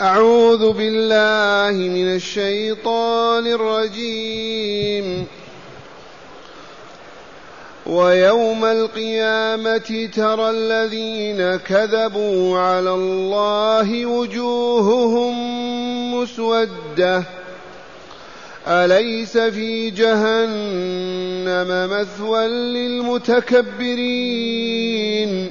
أعوذ بالله من الشيطان الرجيم. ويوم القيامة ترى الذين كذبوا على الله وجوههم مسودة. أليس في جهنم مثوى للمتكبرين؟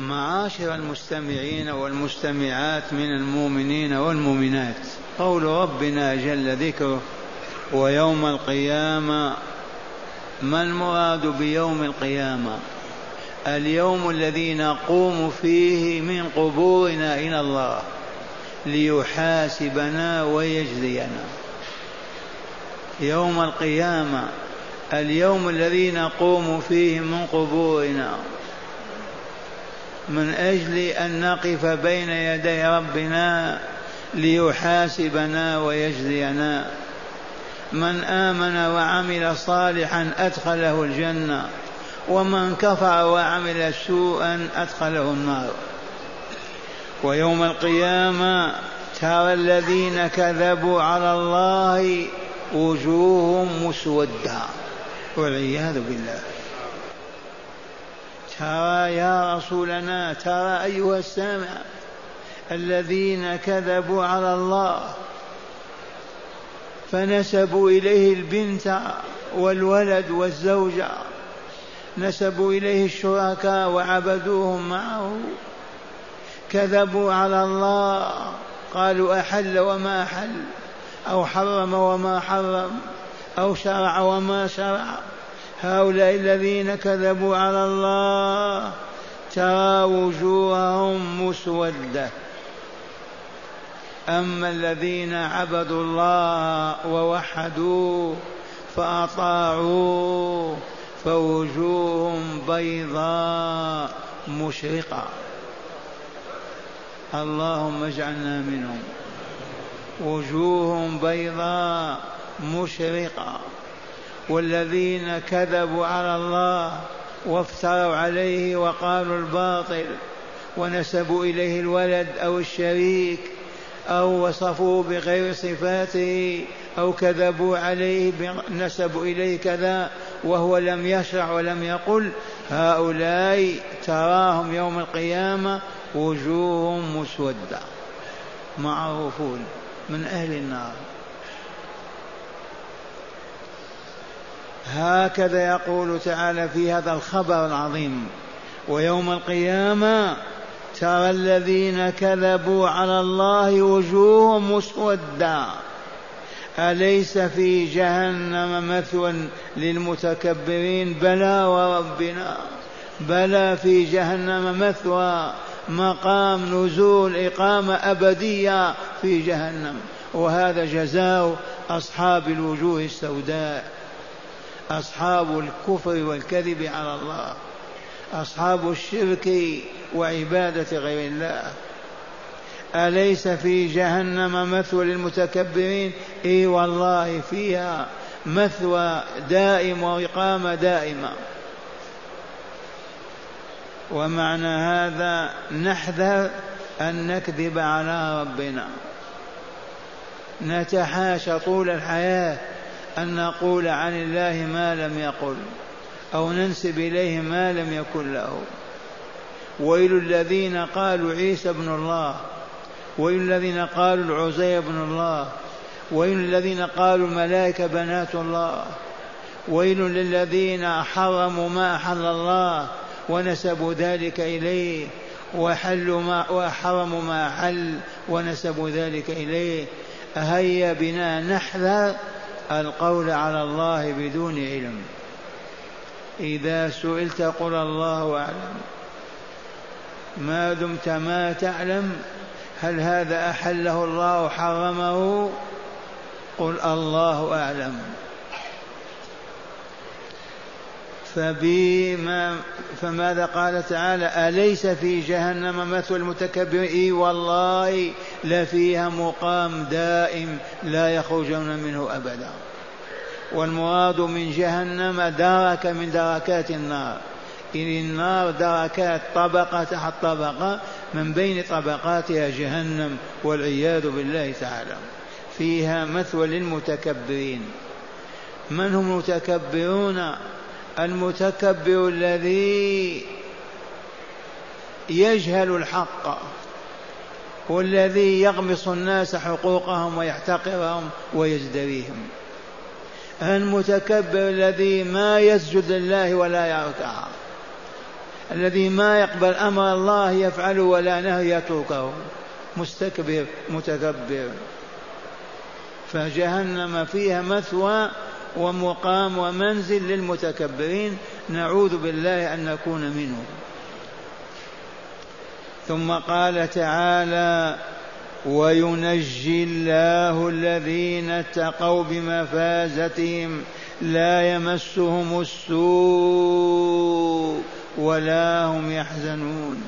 معاشر المستمعين والمستمعات من المؤمنين والمؤمنات. قول ربنا جل ذكره ويوم القيامة ما المراد بيوم القيامة؟ اليوم الذي نقوم فيه من قبورنا إلى الله ليحاسبنا ويجزينا. يوم القيامة اليوم الذي نقوم فيه من قبورنا. من أجل أن نقف بين يدي ربنا ليحاسبنا ويجزينا. من آمن وعمل صالحا أدخله الجنة ومن كفر وعمل سوءا أدخله النار. ويوم القيامة ترى الذين كذبوا على الله وجوههم مسودة والعياذ بالله. ترى يا رسولنا ترى أيها السامع الذين كذبوا على الله فنسبوا إليه البنت والولد والزوجة نسبوا إليه الشركاء وعبدوهم معه كذبوا على الله قالوا أحل وما أحل أو حرم وما حرم أو شرع وما شرع. هؤلاء الذين كذبوا على الله ترى وجوههم مسودة. أما الذين عبدوا الله ووحدوه فأطاعوه فوجوههم بيضاء مشرقة. اللهم اجعلنا منهم. وجوههم بيضاء مشرقة. والذين كذبوا على الله وافتروا عليه وقالوا الباطل ونسبوا إليه الولد أو الشريك أو وصفوه بغير صفاته أو كذبوا عليه نسبوا إليه كذا وهو لم يشرع ولم يقل. هؤلاء تراهم يوم القيامة وجوههم مسودة معروفون من أهل النار. هكذا يقول تعالى في هذا الخبر العظيم ويوم القيامة ترى الذين كذبوا على الله وجوههم مسودا أليس في جهنم مثوى للمتكبرين؟ بلى وربنا بلى في جهنم مثوى. مقام نزول إقامة أبدية في جهنم. وهذا جزاء أصحاب الوجوه السوداء. أصحاب الكفر والكذب على الله أصحاب الشرك وعبادة غير الله. أليس في جهنم مثوى للمتكبرين؟ إي والله فيها مثوى دائم وإقامة دائمة. ومعنى هذا نحذر أن نكذب على ربنا. نتحاشى طول الحياة أن نقول عن الله ما لم يقل أو ننسب إليه ما لم يكن له. ويل الذين قالوا عيسى ابن الله ويل الذين قالوا العزير ابن الله ويل الذين قالوا الملائكة بنات الله ويل للذين حرموا ما أحل الله ونسبوا ذلك إليه وحلوا ما وحرموا ما حل ونسبوا ذلك إليه. هيا بنا نحذر القول على الله بدون علم. إذا سئلت قل الله أعلم. ما دمت ما تعلم؟ هل هذا أحله الله حرمه؟ قل الله أعلم. فبما فماذا قال تعالى؟ أليس في جهنم مثل المتكبرين؟ إي والله لفيها مقام دائم لا يخرجون منه أبدا. والمراد من جهنم دركة من دركات النار. إن النار دركات طبقة تحت طبقة من بين طبقاتها جهنم والعياذ بالله تعالى. فيها مثوى للمتكبرين. من هم المتكبرون؟ المتكبر الذي يجهل الحق والذي يغمص الناس حقوقهم ويحتقرهم ويزدريهم المتكبر الذي ما يسجد لله ولا يركع. الذي ما يقبل أمر الله يفعله ولا نهي يتركه. مستكبر متكبر. فجهنم فيها مثوى ومقام ومنزل للمتكبرين نعوذ بالله أن نكون منهم. ثم قال تعالى وينجي الله الذين اتقوا بمفازتهم لا يمسهم السوء ولا هم يحزنون.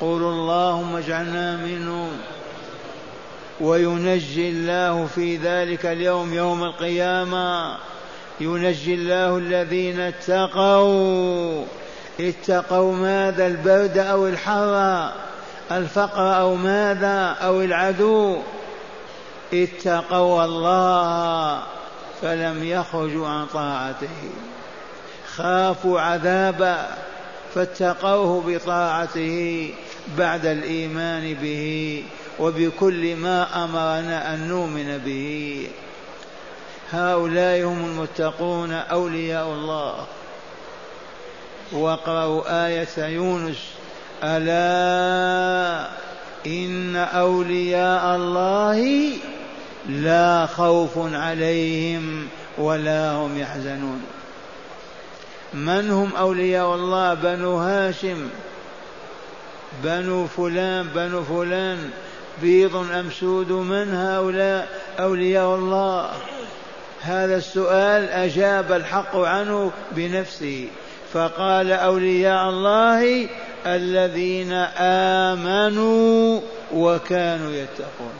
قولوا اللهم اجعلنا منهم. وينجي الله في ذلك اليوم يوم القيامة. ينجي الله الذين اتقوا. اتقوا ماذا البرد أو الحر الفقر أو ماذا أو العدو. اتقوا الله فلم يخرجوا عن طاعته. خافوا عذابا فاتقوه بطاعته بعد الإيمان به. وبكل ما أمرنا أن نؤمن به. هؤلاء هم المتقون أولياء الله. واقرأوا آية يونس. ألا إن أولياء الله لا خوف عليهم ولا هم يحزنون. من هم أولياء الله؟ بنو هاشم. بنو فلان بنو فلان. بيض أم سود من هؤلاء أولياء الله؟ هذا السؤال أجاب الحق عنه بنفسه فقال أولياء الله الذين آمنوا وكانوا يتقون.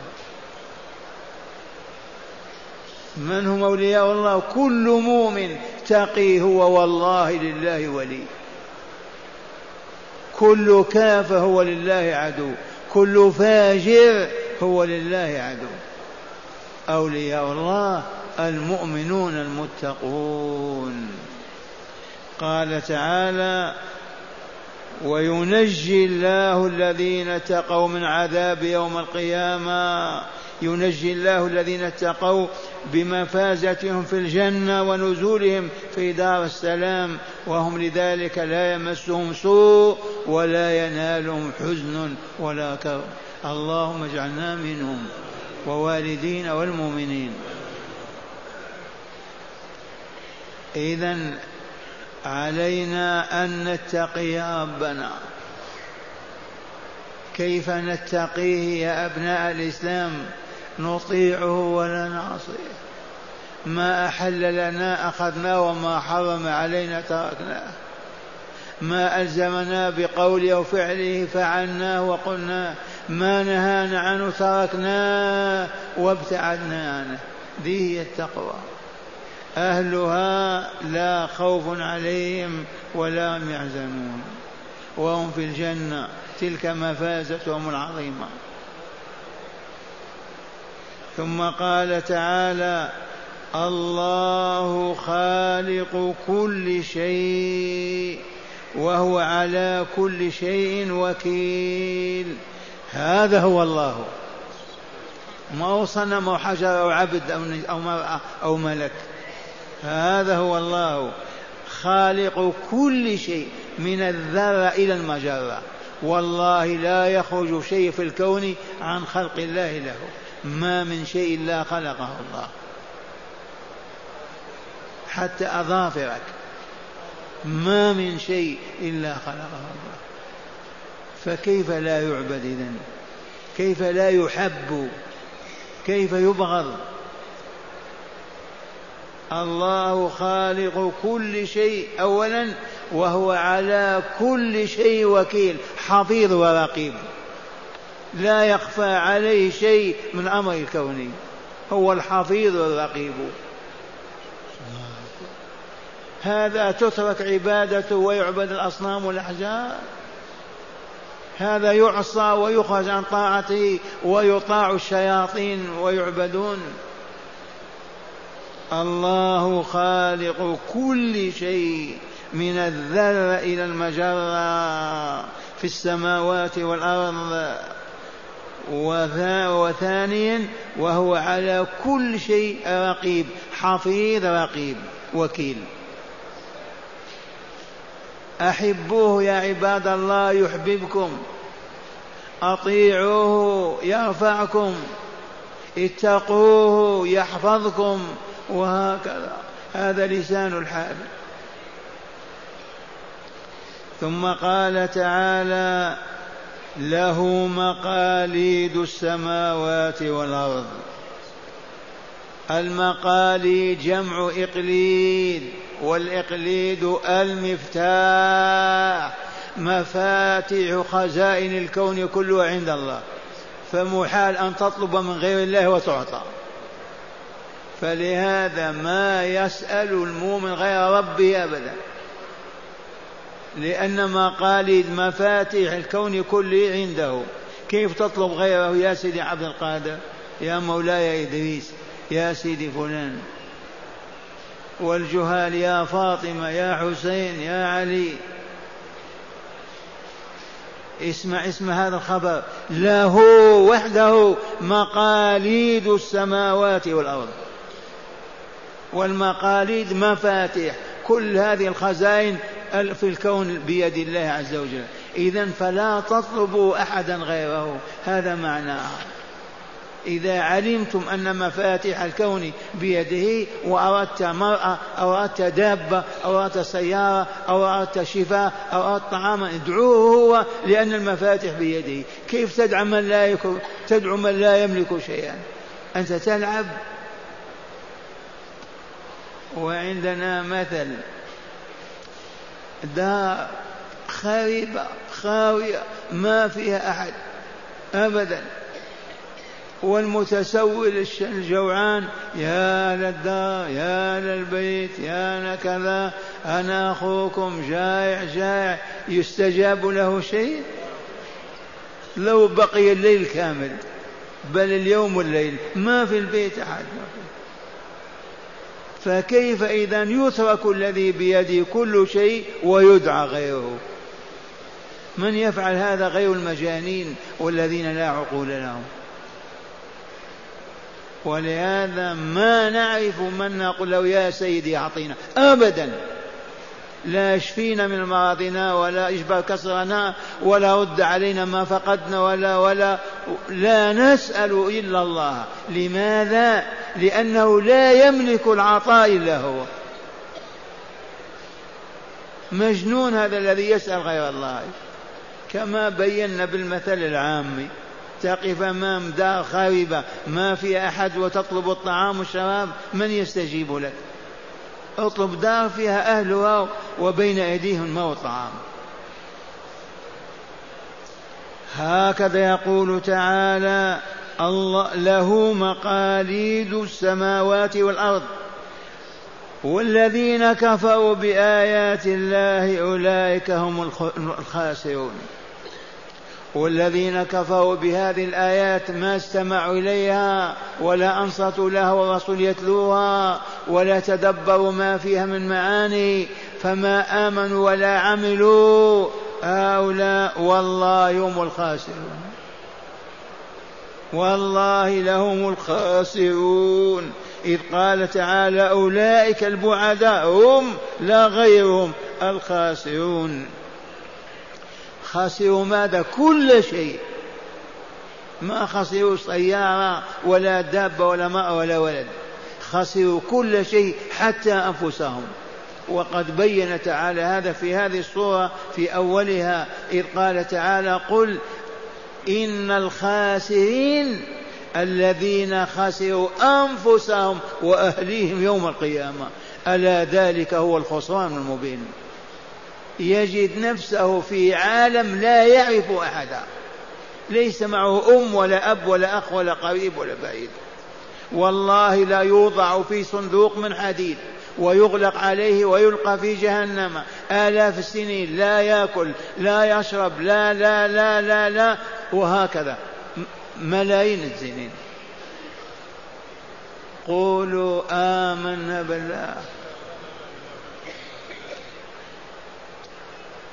من هم أولياء الله؟ كل مؤمن تقي هو والله لله ولي. كل كافر هو لله عدو. كل فاجر هو لله عدو. أولياء الله المؤمنون المتقون. قال تعالى وينجي الله الذين اتقوا من عذاب يوم القيامة ينجي الله الذين اتقوا بمفازتهم في الجنة ونزولهم في دار السلام وهم لذلك لا يمسهم سوء ولا ينالهم حزن ولا كرب. اللهم اجعلنا منهم ووالدين والمؤمنين. اذا علينا أن نتقي ربنا. كيف نتقيه يا أبناء الإسلام؟ نطيعه ولا نعصيه. ما أحل لنا أخذناه وما حرم علينا تركناه. ما ألزمنا بقوله أو فعله فعلناه وقلنا ما نهانا عنه تركناه وابتعدنا عنه. ذي هي التقوى. أهلها لا خوف عليهم ولا هم يحزنون. وهم في الجنة. تلك مفازتهم العظيمة. ثم قال تعالى الله خالق كل شيء وهو على كل شيء وكيل. هذا هو الله. ما هو صنم أو حجر أو عبد أو مرأة أو ملك. هذا هو الله. خالق كل شيء من الذرة إلى المجرة. والله لا يخرج شيء في الكون عن خلق الله له. ما من شيء لا خلقه الله. حتى أظافرك. ما من شيء إلا خلقه الله. فكيف لا يعبد إذن؟ كيف لا يحب؟ كيف يبغض؟ الله خالق كل شيء اولا وهو على كل شيء وكيل حفيظ ورقيب. لا يخفى عليه شيء من أمر الكون هو الحفيظ الرقيب هذا تترك عبادته ويعبد الأصنام والأحجار. هذا يعصى ويخرج عن طاعته ويطاع الشياطين ويعبدون. الله خالق كل شيء من الذرة إلى المجرة في السماوات والأرض. وثانيا وهو على كل شيء رقيب حفيظ رقيب وكيل. أحبوه يا عباد الله يحببكم. أطيعوه يرفعكم. اتقوه يحفظكم. وهكذا. هذا لسان الحال. ثم قال تعالى له مقاليد السماوات والأرض. المقاليد جمع إقليد والإقليد المفتاح مفاتيح خزائن الكون كله عند الله. فمحال أن تطلب من غير الله وتعطى. فلهذا ما يسأل المؤمن غير ربه أبدا. لأن مقاليد مفاتيح الكون كله عنده. كيف تطلب غيره؟ يا سيدي عبد القادر يا مولاي إدريس يا سيدي فلان. والجهال يا فاطمة يا حسين يا علي. اسمع اسمع هذا الخبر. له وحده مقاليد السماوات والأرض. والمقاليد مفاتيح. كل هذه الخزائن في الكون بيد الله عز وجل. إذا فلا تطلبوا أحدا غيره. هذا معناه إذا علمتم أن مفاتيح الكون بيده وأردت مرأة أو أردت دابة أو أردت سيارة أو أردت شفاء أو أردت طعاما ادعوه هو لأن المفاتيح بيده. كيف تدعو من لا تدعو من لا يملك شيئا؟ أنت تلعب. وعندنا مثل. دار خريبة خاوية ما فيها أحد أبدا. والمتسول الجوعان يا للدار يا للبيت يا لكذا أنا أخوكم جائع جائع. يستجاب له شيء؟ لو بقي الليل كامل بل اليوم والليل ما في البيت أحد. فكيف إذا يترك الذي بيده كل شيء ويدعى غيره؟ من يفعل هذا غير المجانين والذين لا عقول لهم؟ ولهذا ما نعرف من نقول له يا سيدي أعطينا. أبدا. لا يشفينا من مرضنا ولا يجبر كسرنا ولا رد علينا ما فقدنا ولا ولا لا نسأل إلا الله. لماذا؟ لأنه لا يملك العطاء إلا هو. مجنون هذا الذي يسأل غير الله. كما بينا بالمثل العام. تقف أمام دار خاربه ما في أحد وتطلب الطعام والشراب من يستجيب لك؟ اطلب دار فيها أهلها وبين أيديهم ما الطعام هكذا يقول تعالى الله له مقاليد السماوات والأرض. والذين كفروا بآيات الله أولئك هم الخاسرون. والذين كفروا بهذه الآيات ما استمعوا إليها ولا أنصتوا لها والرسول يتلوها ولا تدبروا ما فيها من معاني. فما آمنوا ولا عملوا هؤلاء والله هم الخاسرون. والله لهم الخاسرون إذ قال تعالى أولئك البعداء هم لا غيرهم الخاسرون خسروا ماذا؟ كل شيء. ما خسروا سيارة ولا دابة ولا ماء ولا ولد. خسروا كل شيء حتى أنفسهم. وقد بين تعالى هذا في هذه الصورة في أولها. إذ قال تعالى قل إن الخاسرين الذين خسروا أنفسهم وأهليهم يوم القيامة. ألا ذلك هو الخسران المبين. يجد نفسه في عالم لا يعرف أحدا. ليس معه أم ولا أب ولا أخ ولا قريب ولا بعيد. والله لا يوضع في صندوق من حديد ويغلق عليه ويلقى في جهنم. آلاف السنين لا يأكل لا يشرب لا لا لا لا لا وهكذا. ملايين السنين قولوا آمنا بالله.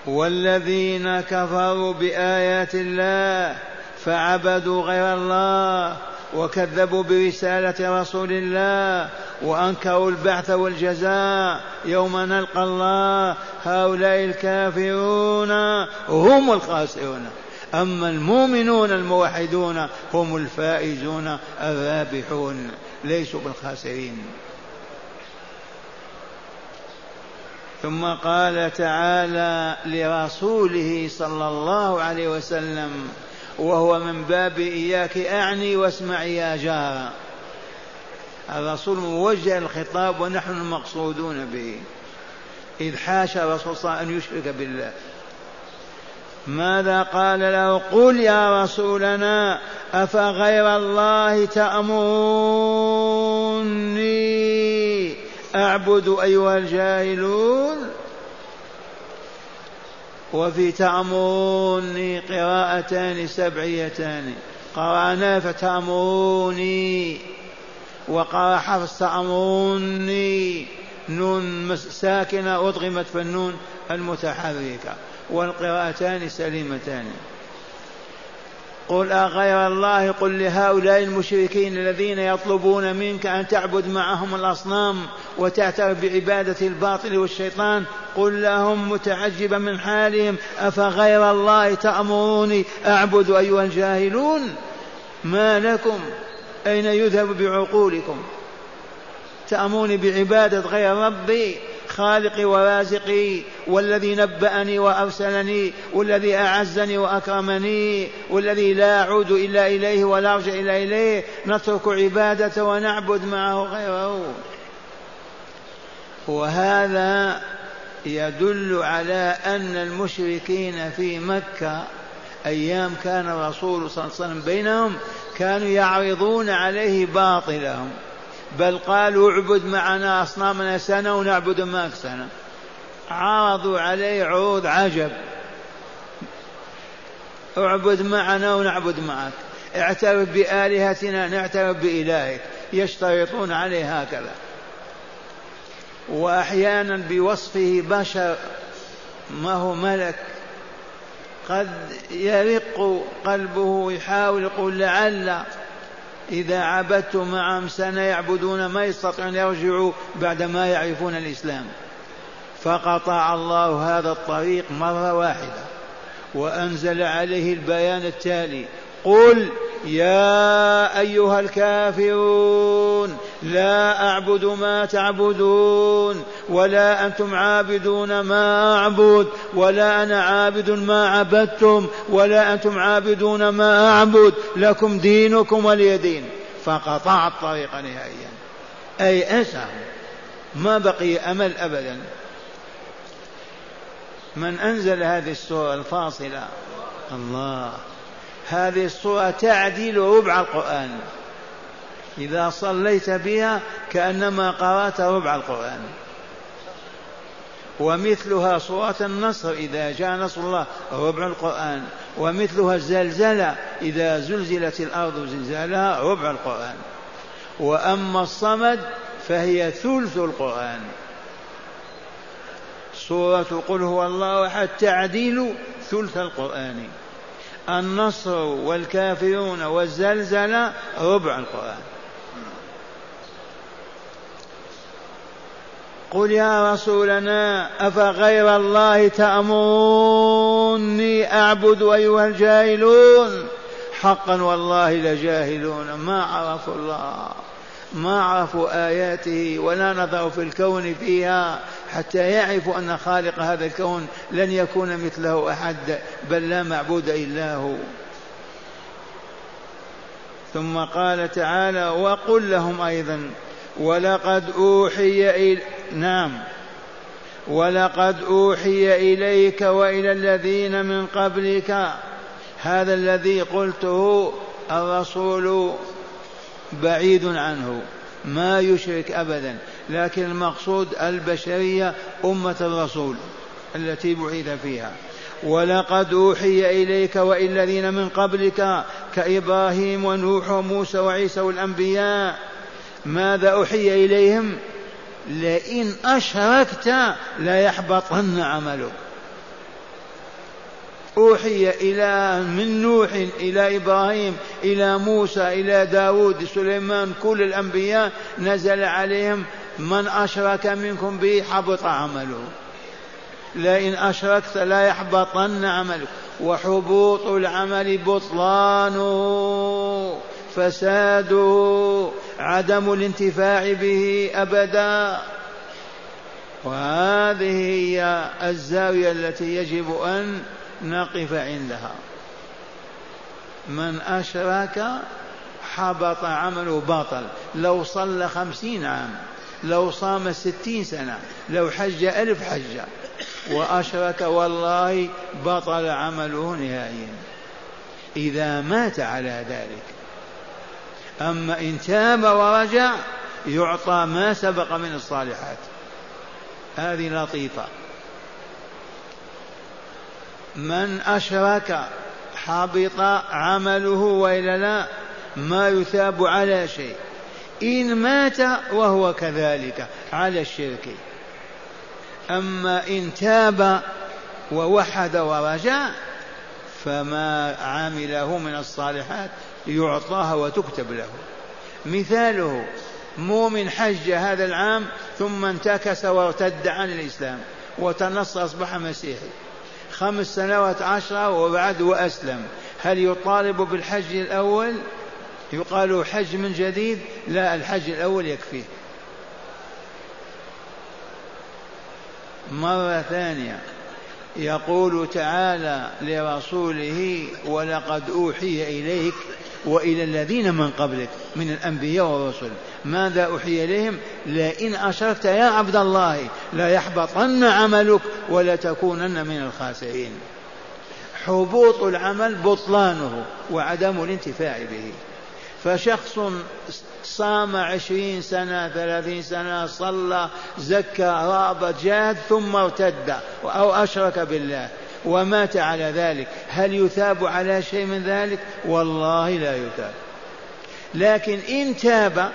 والذين كفروا بآيات الله فعبدوا غير الله وكذبوا برسالة رسول الله وأنكروا البعث والجزاء يوم نلقى الله. هؤلاء الكافرون هم الخاسرون. أما المؤمنون الموحدون هم الفائزون الرابحون. ليسوا بالخاسرين. ثم قال تعالى لرسوله صلى الله عليه وسلم وهو من باب إياك أعني واسمع يا جار الرسول موجه الخطاب ونحن المقصودون به. إذ حاشا صلى الله أن يشرك بالله. ماذا قال له؟ قل يا رسولنا أفغير الله تأمروني؟ أعبد أيها الجاهلون؟ وفي تأمروني قراءتان سبعيتان. قرأنا فتأمروني. وقرأ حفص تأمروني. نون ساكنة أدغمت في النون المتحركة. والقراءتان سليمتان. قل أغير الله قل لهؤلاء المشركين الذين يطلبون منك أن تعبد معهم الأصنام وتعترف بعبادة الباطل والشيطان. قل لهم متعجبا من حالهم أفغير الله تأمروني أعبد أيها الجاهلون؟ ما لكم؟ أين يذهب بعقولكم؟ تأمروني بعبادة غير ربي؟ خالقي ورازقي والذي نبأني وأرسلني والذي أعزني وأكرمني والذي لا أعود إلا إليه ولا أرجع إلا إليه. نترك عبادته ونعبد معه غيره. وهذا يدل على أن المشركين في مكة أيام كان الرسول صلى الله عليه وسلم بينهم كانوا يعرضون عليه باطلهم بل قالوا اعبد معنا أصنامنا سنة ونعبد معك سنة عرضوا عليه عروض عجب. اعبد معنا ونعبد معك. اعترف بآلهتنا نعترف بإلهك. يشترطون عليه هكذا. وأحيانا بوصفه بشر ما هو ملك. قد يرق قلبه يحاول يقول لعل إذا عبدت معهم سنة يعبدون ما يستطيعون يرجعوا بعد ما يعرفون الإسلام. فقطع الله هذا الطريق مرة واحدة وأنزل عليه البيان التالي. قل يا أيها الكافرون لا أعبد ما تعبدون ولا أنتم عابدون ما أعبد ولا أنا عابد ما عبدتم ولا أنتم عابدون ما أعبد. لكم دينكم ولي دين. فقطع الطريق نهائيا. أي أسى ما بقي أمل أبدا. من أنزل هذه السورة الفاصلة الله هذه الصورة تعديل ربع القرآن. إذا صليت بها كأنما قرأت ربع القرآن. ومثلها صورة النصر إذا جاء نصر الله ربع القرآن. ومثلها الزلزلة إذا زلزلت الأرض زلزالها ربع القرآن. وأما الصمد فهي ثلث القرآن. سورة قل هو الله أحد تعديل ثلث القرآن. النصر والكافرون والزلزلة ربع القرآن. قل يا رسولنا أفغير الله تأمروني أعبد أيها الجاهلون؟ حقا والله لجاهلون. ما عرفوا الله ما عرفوا آياته ولا نظروا في الكون فيها. حتى يعرفوا أن خالق هذا الكون لن يكون مثله أحد بل لا معبود إلا هو. ثم قال تعالى وقل لهم أيضا ولقد أوحي إلى نعم. ولقد أوحي إليك وإلى الذين من قبلك هذا الذي قلته الرسول بعيد عنه ما يشرك أبدا لكن المقصود البشرية أمة الرسول التي بعث فيها. ولقد أوحي إليك وإلى الذين من قبلك كإبراهيم ونوح وموسى وعيسى والأنبياء ماذا أوحي إليهم؟ لئن أشركت ليحبطن عملك. أوحي إلى من نوح إلى إبراهيم إلى موسى إلى داود سليمان كل الأنبياء نزل عليهم من أشرك منكم به حبط عمله. لئن أشركت لا يحبطن عملك. وحبوط العمل بطلانه. فساده عدم الانتفاع به أبدا. وهذه هي الزاوية التي يجب أن نقف عندها. من أشرك حبط عمله باطل. لو صلى خمسين عام لو صام ستين سنة لو حج ألف حجة وأشرك والله بطل عمله نهائيا. إذا مات على ذلك أما إن تاب ورجع يعطى ما سبق من الصالحات. هذه لطيفة. من أشرك حبط عمله وإلا لا ما يثاب على شيء. إن مات وهو كذلك على الشرك. أما إن تاب ووحد ورجع فما عمله من الصالحات. يعطاها وتكتب له. مثاله مؤمن حج هذا العام ثم انتكس وارتد عن الإسلام وتنص أصبح مسيحي. خمس سنوات عشرة وبعد وأسلم. هل يطالب بالحج الأول؟ يقال حج من جديد لا الحج الأول يكفيه. مرة ثانية. يقول تعالى لرسوله ولقد أوحي إليك وإلى الذين من قبلك من الأنبياء والرسل. ماذا أوحي إليهم؟ لئن أشركت يا عبد الله لا يحبطن عملك ولا تكونن من الخاسرين. حبوط العمل بطلانه وعدم الانتفاع به. فشخص صام عشرين سنة ثلاثين سنة صلى زكى رابط جاهد ثم ارتد أو أشرك بالله. ومات على ذلك. هل يثاب على شيء من ذلك؟ والله لا يثاب. لكن إن تاب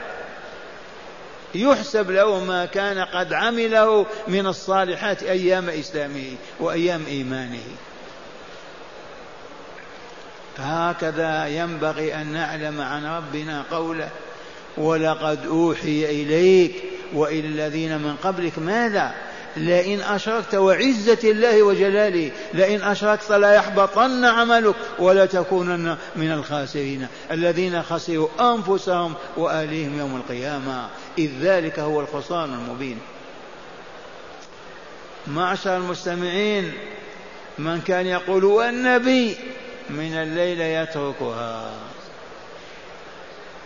يحسب له ما كان قد عمله من الصالحات أيام إسلامه وأيام إيمانه. هكذا ينبغي أن نعلم عن ربنا قوله ولقد أوحي إليك وإلى الذين من قبلك. ماذا؟ لئن أشركت وعزة الله وجلاله لئن أشركت لا يحبطن عملك ولا تكونن من الخاسرين. الذين خسروا أنفسهم وآليهم يوم القيامة. إذ ذلك هو الخسران المبين. معشر المستمعين من كان يقول والنبي من الليل يتركها.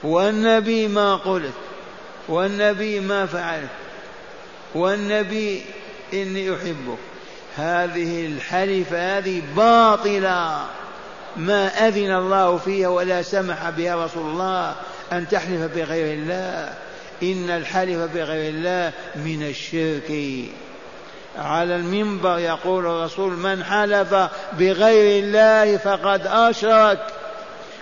والنبي ما قلت والنبي ما فعلت. والنبي إني أحبك. هذه الحلفة هذه باطلة. ما أذن الله فيها ولا سمح بها رسول الله أن تحلف بغير الله. إن الحلف بغير الله من الشرك. على المنبر يقول الرسول من حلف بغير الله فقد أشرك.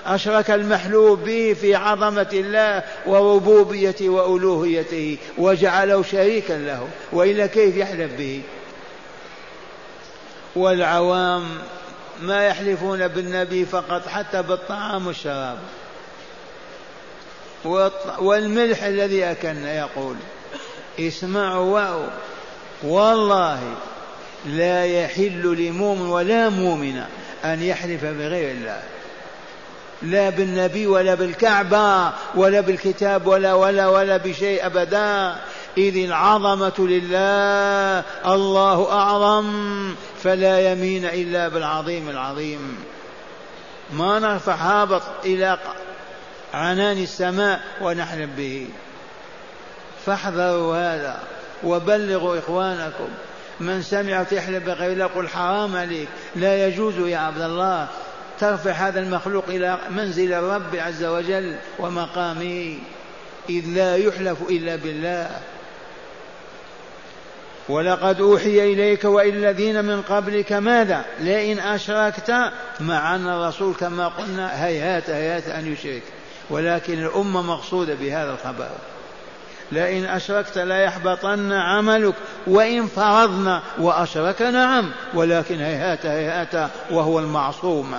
أشرك المحلوب به في عظمة الله وربوبيته وألوهيته وجعله شريكا له وإلا كيف يحلف به؟ والعوام ما يحلفون بالنبي فقط حتى بالطعام والشراب. والملح الذي أكلنا يقول اسمعوا واو والله لا يحل لمؤمن ولا مؤمنة أن يحلف بغير الله. لا بالنبي ولا بالكعبة ولا بالكتاب ولا ولا ولا بشيء أبدا. إذ العظمة لله الله أعظم فلا يمين إلا بالعظيم العظيم. ما نرفع هابط إلى عنان السماء ونحلم به. فاحذروا هذا وبلغوا إخوانكم. من سمع تحلم بغير قل حرام عليك لا يجوز يا عبد الله ترفع هذا المخلوق إلى منزل الرب عز وجل ومقامه إذ لا يحلف إلا بالله. ولقد أوحي إليك وإلى الذين من قبلك ماذا؟ لئن أشركت مع أن الرسول كما قلنا هيهات هيهات أن يشرك. ولكن الأمة مقصودة بهذا الخبر. لئن أشركت لا يحبطن عملك وإن فرضنا وأشرك نعم ولكن هيهات هيهات وهو المعصوم.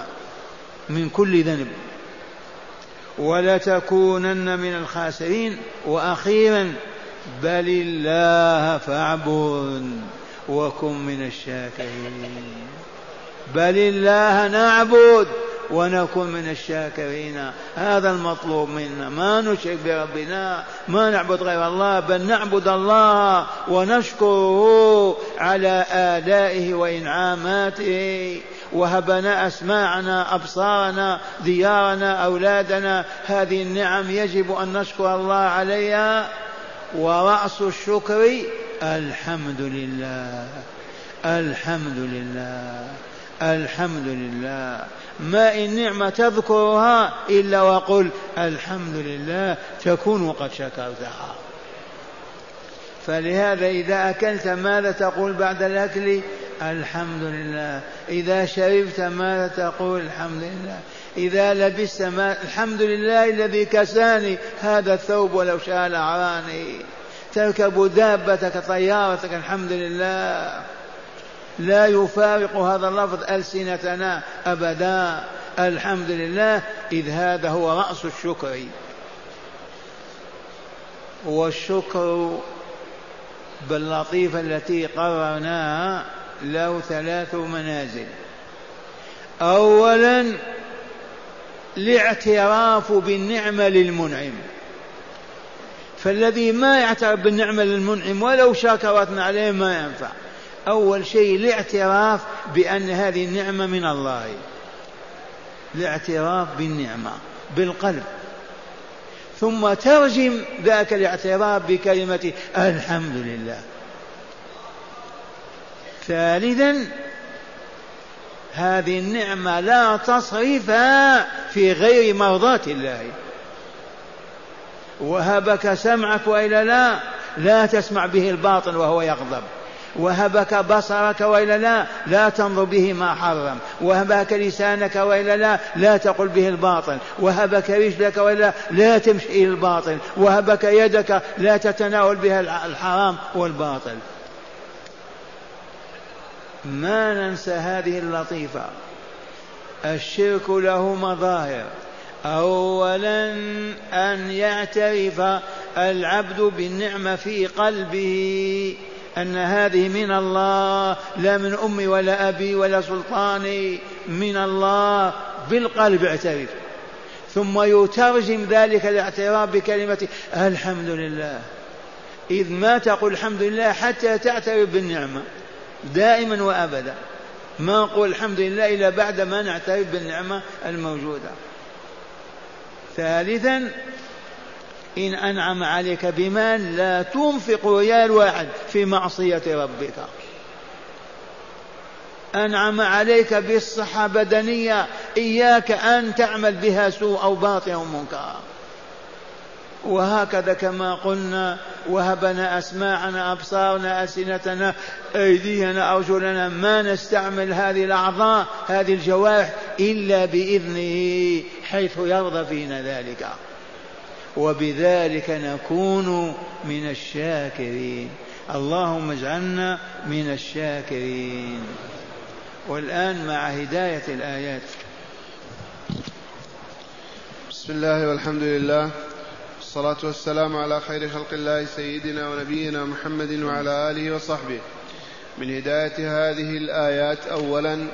من كل ذنب. ولتكونن من الخاسرين وأخيرا بل الله فاعبد وكن من الشاكرين. بل الله نعبد ونكن من الشاكرين. هذا المطلوب منا. ما نشرك بربنا ما نعبد غير الله بل نعبد الله ونشكره على آلائه وإنعاماته. وهبنا أسماعنا أبصارنا ديارنا أولادنا. هذه النعم يجب أن نشكر الله عليها. ورأس الشكر الحمد لله. الحمد لله. الحمد لله. ما إن نعمة تذكرها إلا وقل الحمد لله تكون قد شكرتها. فلهذا إذا أكلت ماذا تقول بعد الأكل؟ الحمد لله إذا شربت ماذا تقول الحمد لله إذا لبست ما الحمد لله الذي كساني. هذا الثوب ولو شاء لعراني تركب دابتك طيارتك الحمد لله لا يفارق هذا اللفظ ألسنتنا أبدا. الحمد لله إذ هذا هو رأس الشكر. والشكر باللطيفة التي قررناها له ثلاث منازل. أولا الاعتراف بالنعمة للمنعم. فالذي ما يعترف بالنعمة للمنعم ولو شكرتنا عليه ما ينفع. أول شيء الاعتراف بأن هذه النعمة من الله. الاعتراف بالنعمة بالقلب. ثم ترجم ذاك الاعتراف بكلمة الحمد لله. ثالثا هذه النعمة لا تصرفها في غير مرضاة الله. وهبك سمعك وإلا لا لا تسمع به الباطل وهو يغضب. وهبك بصرك والا لا لا تنظر به ما حرم. وهبك لسانك والا لا لا تقل به الباطل. وهبك رجلك والا لا تمشي إلى الباطل. وهبك يدك لا تتناول بها الحرام والباطل. ما ننسى هذه اللطيفة. الشرك له مظاهر. اولا أن يعترف العبد بالنعمة في قلبه أن هذه من الله لا من أمي ولا أبي ولا سلطاني من الله. بالقلب اعترف. ثم يترجم ذلك الاعتراف بكلمة الحمد لله. إذ ما تقول الحمد لله حتى تعترف بالنعمة. دائما وأبدا. ما نقول الحمد لله إلا بعد ما نعترف بالنعمة الموجودة. ثالثا إن أنعم عليك بمال لا تنفق ريال واحد في معصية ربك. أنعم عليك بالصحة بدنية. إياك أن تعمل بها سوء أو باطل أو منكر. وهكذا كما قلنا وهبنا أسماعنا أبصارنا ألسنتنا أيدينا أرجلنا ما نستعمل هذه الأعضاء هذه الجوارح إلا بإذنه حيث يرضى فينا ذلك. وبذلك نكون من الشاكرين. اللهم اجعلنا من الشاكرين. والآن مع هداية الآيات. بسم الله والحمد لله. والصلاة والسلام على خير خلق الله سيدنا ونبينا محمد وعلى آله وصحبه. من هداية هذه الآيات أولا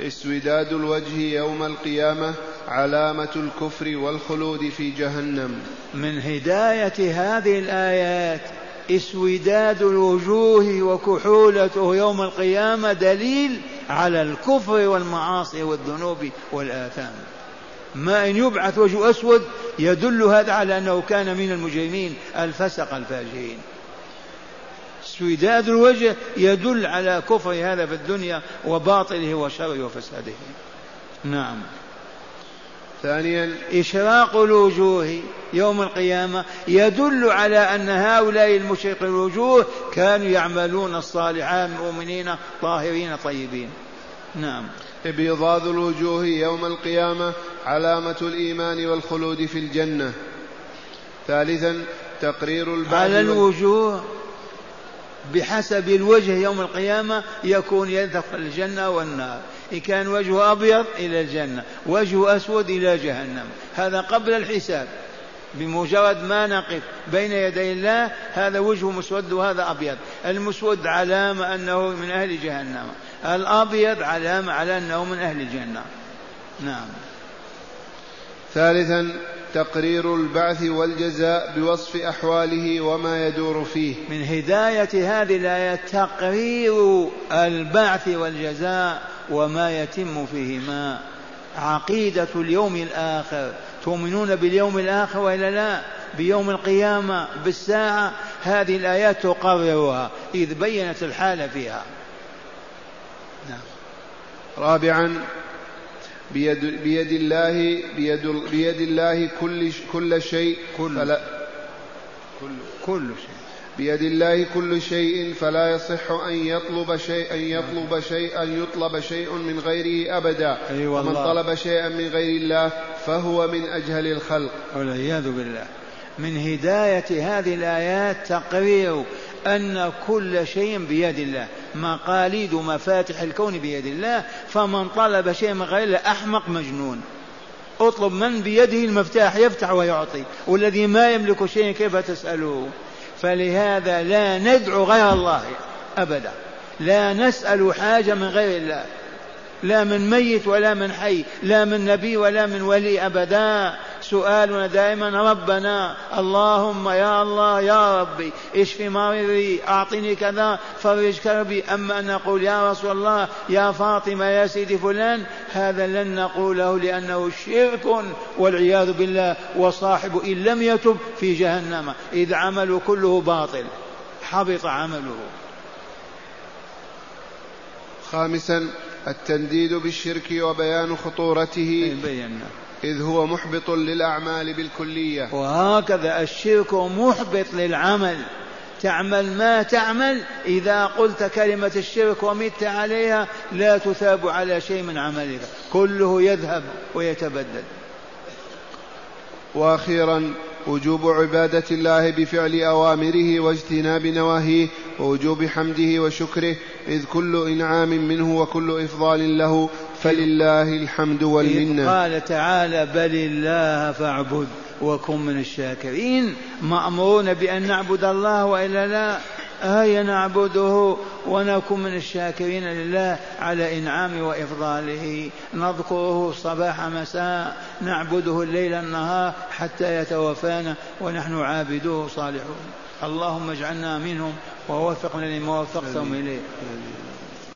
اسوداد الوجه يوم القيامة علامة الكفر والخلود في جهنم. من هداية هذه الآيات اسوداد الوجوه وكحولته يوم القيامة دليل على الكفر والمعاصي والذنوب والآثام. ما إن يبعث وجه أسود يدل هذا على أنه كان من المجرمين الفسق الفاجرين. سوداد الوجه يدل على كفر هذا في الدنيا وباطله وشره وفساده. نعم. ثانيا إشراق الوجوه يوم القيامة يدل على أن هؤلاء المشرق الوجوه كانوا يعملون الصالحات مؤمنين طاهرين طيبين. نعم. ابيضاض الوجوه يوم القيامة علامة الإيمان والخلود في الجنة. ثالثا تقرير البعث على الوجوه بحسب الوجه يوم القيامة يكون يدخل الجنة والنار. إن كان وجهه أبيض إلى الجنة وجهه أسود إلى جهنم. هذا قبل الحساب. بمجرد ما نقف بين يدي الله هذا وجهه مسود وهذا أبيض. المسود علامة أنه من أهل جهنم. الأبيض علامة على أنه من أهل الجنة. نعم. ثالثا تقرير البعث والجزاء بوصف أحواله وما يدور فيه. من هداية هذه الآية تقرير البعث والجزاء وما يتم فيهما. عقيدة اليوم الآخر. تؤمنون باليوم الآخر وإلا لا؟ بيوم القيامة بالساعة؟ هذه الآيات تقررها. إذ بينت الحال فيها. رابعا بيد, بيد الله بيد, بيد الله كل كل شيء كل. فلا كل. كل شيء. بيد الله كل شيء فلا يصح أن يطلب شيء أن يطلب شيء أن يطلب شيء من غيره أبدا. أي ومن طلب شيئا من غير الله فهو من أجهل الخلق. والعياذ بالله. من هداية هذه الآيات تقرير أن كل شيء بيد الله. مقاليد مفاتح الكون بيد الله فمن طلب شيء من غير الله أحمق مجنون. اطلب من بيده المفتاح يفتح ويعطي والذي ما يملك شيء كيف تسأله؟ فلهذا لا ندعو غير الله أبدا. لا نسأل حاجة من غير الله. لا من ميت ولا من حي لا من نبي ولا من ولي أبدا. سؤالنا دائما ربنا اللهم يا الله يا ربي اشف مريضي أعطني كذا فرج كربي. أما أن نقول يا رسول الله يا فاطمة يا سيدي فلان هذا لن نقوله لأنه شرك والعياذ بالله وصاحب إن لم يتب في جهنم. إذ عمله كله باطل. حبط عمله. خامسا التنديد بالشرك وبيان خطورته. بينا. إذ هو محبط للأعمال بالكلية. وهكذا الشرك محبط للعمل. تعمل ما تعمل إذا قلت كلمة الشرك ومت عليها لا تثاب على شيء من عملك. كله يذهب ويتبدل. وأخيرا وجوب عبادة الله بفعل أوامره واجتناب نواهيه ووجوب حمده وشكره إذ كل إنعام منه وكل إفضال له فلله الحمد والمنة. قال تعالى بل الله فاعبد وكن من الشاكرين. مأمورون بأن نعبد الله وإلا لا هيا نعبده ونكون من الشاكرين لله على إنعامه وإفضاله. نذكره صباح مساء نعبده الليل النهار حتى يتوفانا ونحن عابدوه صالحون. اللهم اجعلنا منهم ووفقنا لما وفقتهم إليه.